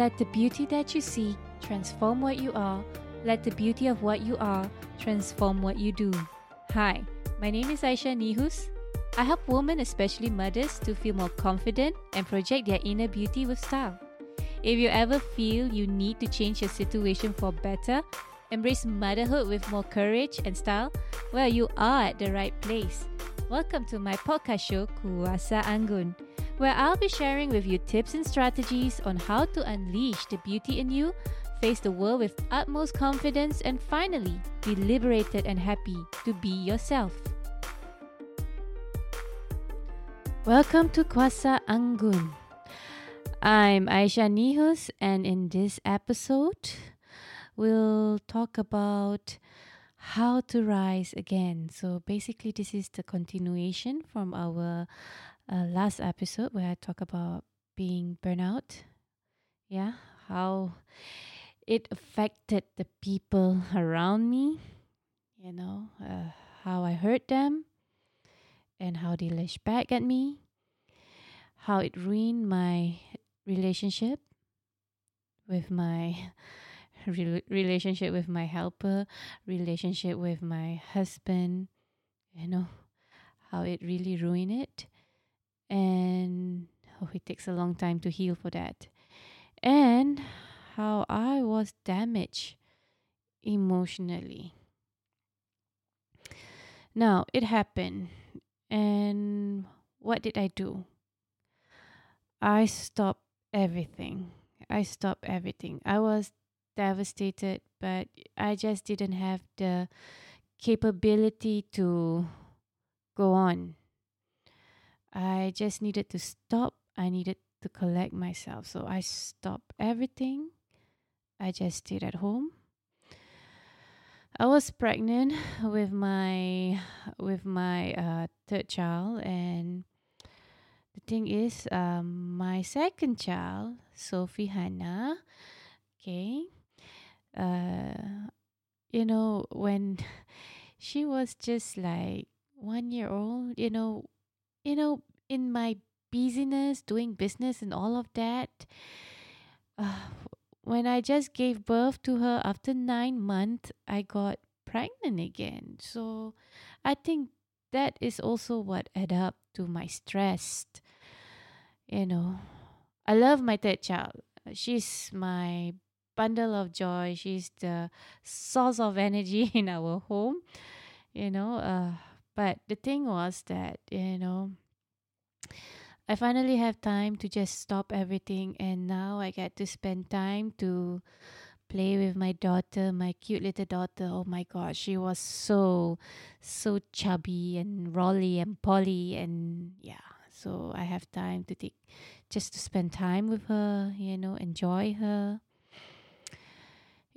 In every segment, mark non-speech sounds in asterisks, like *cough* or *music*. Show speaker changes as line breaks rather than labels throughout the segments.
Let the beauty that you see transform what you are. Let the beauty of what you are transform what you do. Hi, my name is Aisha Nihus. I help women, especially mothers, to feel more confident and project their inner beauty with style. If you ever feel you need to change your situation for better, embrace motherhood with more courage and style, well, you are at the right place. Welcome to my podcast show, Kuasa Anggun, where I'll be sharing with you tips and strategies on how to unleash the beauty in you, face the world with utmost confidence, and finally be liberated and happy to be yourself. Welcome to Kuasa Anggun. I'm Aisha Nihus, and in this episode, we'll talk about how to rise again. So, basically, this is the continuation from our uh, last episode where I talk about being burnout. Yeah, how it affected the people around me, you know, uh, how I hurt them and how they lashed back at me, how it ruined my relationship with my *laughs* re- relationship with my helper, relationship with my husband, you know, how it really ruined it. And oh, it takes a long time to heal for that. And how I was damaged emotionally. Now, it happened. And what did I do? I stopped everything. I stopped everything. I was devastated, but I just didn't have the capability to go on. I just needed to stop. I needed to collect myself. So I stopped everything. I just stayed at home. I was pregnant with my with my uh, third child, and the thing is, um, my second child, Sophie Hannah, okay, uh, you know, when *laughs* she was just like one year old, you know, you know, in my busyness, doing business and all of that, uh, when I just gave birth to her after nine months, I got pregnant again. So I think that is also what add up to my stress. You know, I love my third child. She's my bundle of joy. She's the source of energy *laughs* in our home. You know, uh, but the thing was that you know I finally have time to just stop everything, and now I get to spend time to play with my daughter, my cute little daughter. Oh my god, she was so, so chubby and rolly and polly, and yeah. So I have time to take just to spend time with her, you know, enjoy her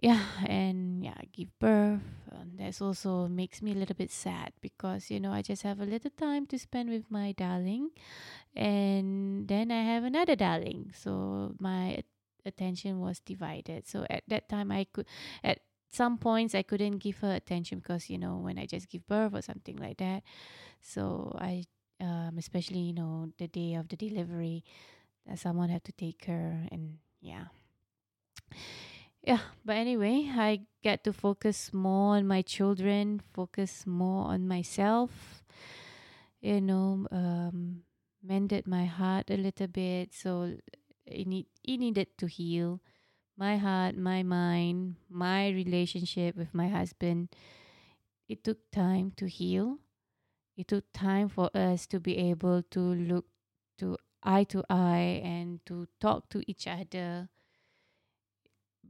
yeah and yeah give birth and that's also makes me a little bit sad because you know i just have a little time to spend with my darling and then i have another darling. So my attention was divided. So at that time i could at some points i couldn't give her attention because you know when i just give birth or something like that. So i um, especially you know the day of the delivery that someone had to take her and yeah yeah but anyway i get to focus more on my children focus more on myself you know um mended my heart a little bit so it, need, it needed to heal my heart my mind my relationship with my husband. It took time to heal. It took time for us to be able to look to eye to eye and to talk to each other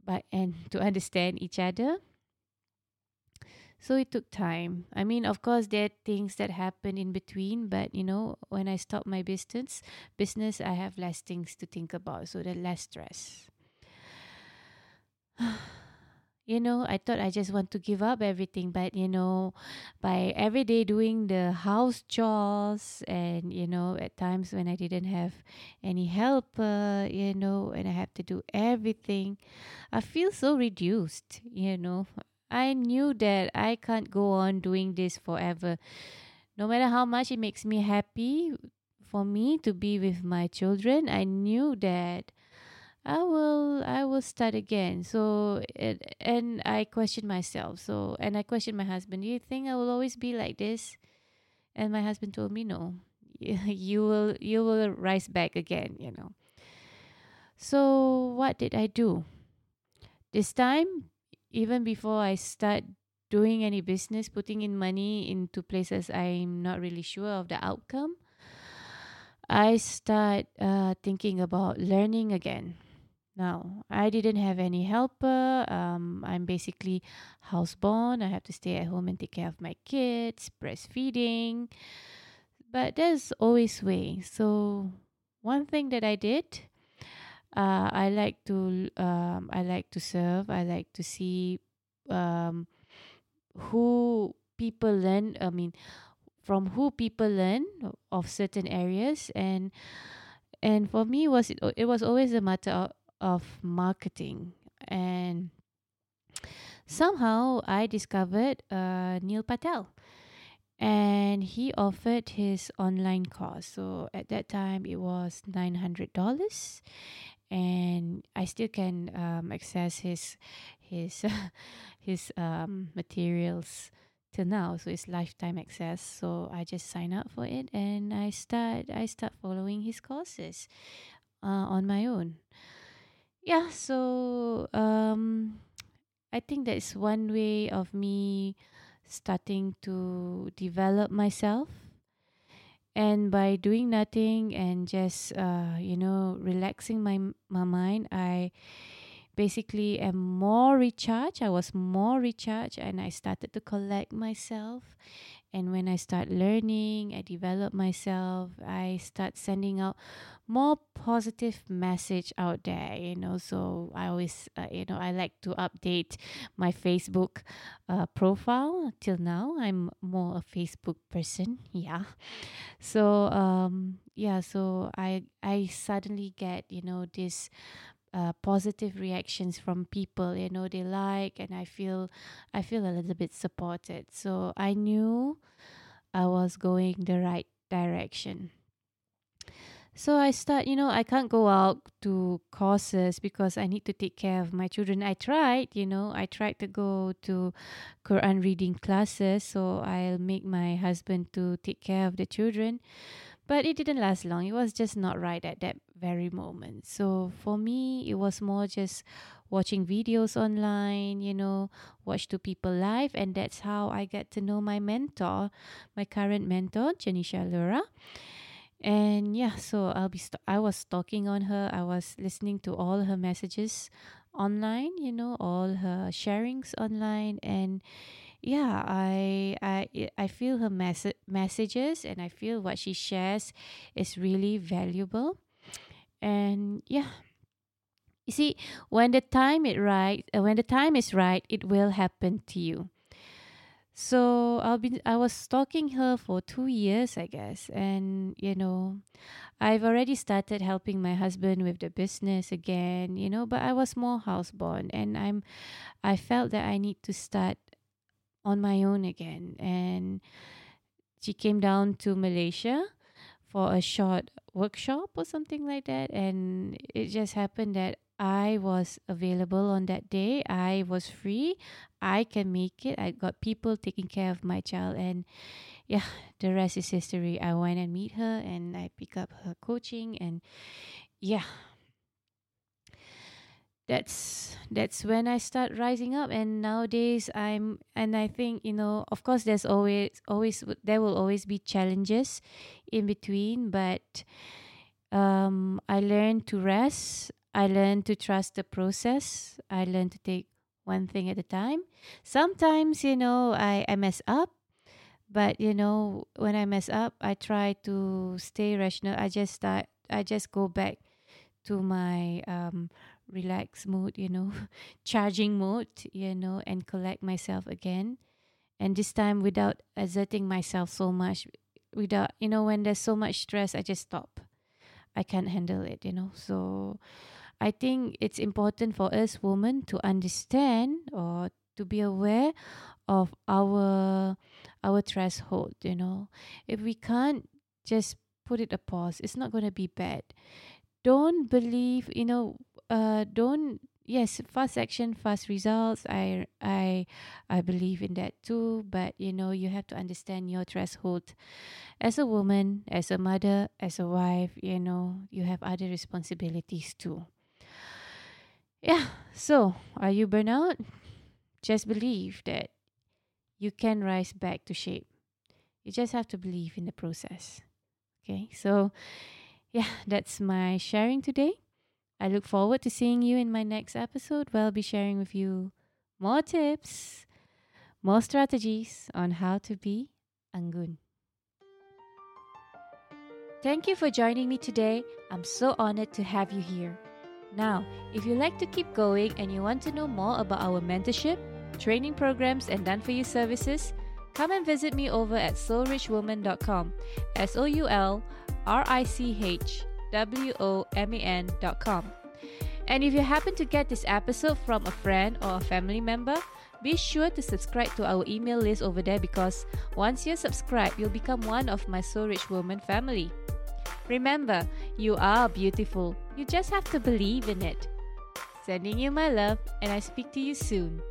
but and to understand each other. So it took time. I mean, of course, there are things that happen in between, but you know, when I stop my business, business, I have less things to think about, so the less stress. *sighs* *sighs* you know, I thought I just want to give up everything, but you know, by every day doing the house chores and you know, at times when I didn't have any helper, you know, and I have to do everything, I feel so reduced, you know. I knew that I can't go on doing this forever. No matter how much it makes me happy for me to be with my children, I knew that I will I will start again. So it, and I question myself. So and I question my husband. Do you think I will always be like this? And my husband told me no. *laughs* You will you will rise back again, you know. So what did I do? This time even before I start doing any business, putting in money into places I'm not really sure of the outcome, I start uh, thinking about learning again. Now, I didn't have any helper. Um, I'm basically houseborn. I have to stay at home and take care of my kids, breastfeeding. But there's always way. So, one thing that I did, uh, I like to um, I like to serve. I like to see um, who people learn. I mean, from who people learn of certain areas and and for me was it, it was always a matter of, of marketing. And somehow I discovered uh, Neil Patel. And he offered his online course. So at that time it was $900 and I still can um, access his his *laughs* his um, materials till now. So it's lifetime access. So i just sign up for it and i start i start following his courses uh, on my own yeah so um i think that's one way of me starting to develop myself. And by doing nothing and just uh, you know relaxing my my mind i basically am more recharged. I was more recharged and I started to collect myself. And when I start learning, I develop myself, I start sending out more positive message out there, you know. So I always, uh, you know, I like to update my Facebook uh, profile. Till now, I'm more a Facebook person. *laughs* Yeah. So um, yeah. So I I suddenly get you know this uh, positive reactions from people you know they like and i feel i feel a little bit supported. So i knew i was going the right direction. So i start you know i can't go out to courses because i need to take care of my children. I tried you know i tried to go to quran reading classes so i'll make my husband to take care of the children but it didn't last long. It was just not right at that very moment. So for me, it was more just watching videos online, you know, watch two people live. And that's how I get to know my mentor, my current mentor, Janisha Lura. And yeah, so I'll be, st- I was stalking on her. I was listening to all her messages online, you know, all her sharings online. And yeah i i i feel her mes- messages and i feel what she shares is really valuable. And yeah you see when the time is right uh, when the time is right it will happen to you. So i'll be i was stalking her for two years i guess and you know i've already started helping my husband with the business again you know but i was more housebound, and i'm i felt that i need to start on my own again. And she came down to Malaysia for a short workshop or something like that. And it just happened that I was available on that day. I was free. I can make it. I got people taking care of my child. And yeah, the rest is history. I went and meet her and I pick up her coaching. And yeah, that's that's when I start rising up and nowadays I'm and I think you know of course there's always always there will always be challenges in between but um I learned to rest I learned to trust the process I learned to take one thing at a time. Sometimes you know I I mess up but you know when I mess up I try to stay rational. I just start I just go back to my um relax mode, you know, *laughs* charging mode, you know, and collect myself again. And this time without exerting myself so much, without, you know, when there's so much stress, I just stop. I can't handle it, you know. So I think it's important for us women to understand or to be aware of our our threshold, you know. If we can't just put it a pause, it's not to be bad. Don't believe, you know, uh, don't yes fast action fast results. I i i believe in that too. But you know you have to understand your threshold. As a woman as a mother as a wife you know you have other responsibilities too. Yeah so are you burnout? Just believe that you can rise back to shape. You just have to believe in the process. Okay so yeah that's my sharing today I look forward to seeing you in my next episode where I'll be sharing with you more tips, more strategies on how to be Anggun. Thank you for joining me today. I'm so honored to have you here. Now, if you like to keep going and you want to know more about our mentorship, training programs, and done for you services, come and visit me over at soulrichwoman.com. S O U L R I C H W-O-M-A-N.com. And if you happen to get this episode from a friend or a family member, be sure to subscribe to our email list over there because once you're subscribed, you'll become one of my Soul Rich Woman family. Remember, you are beautiful. You just have to believe in it. Sending you my love, and I speak to you soon.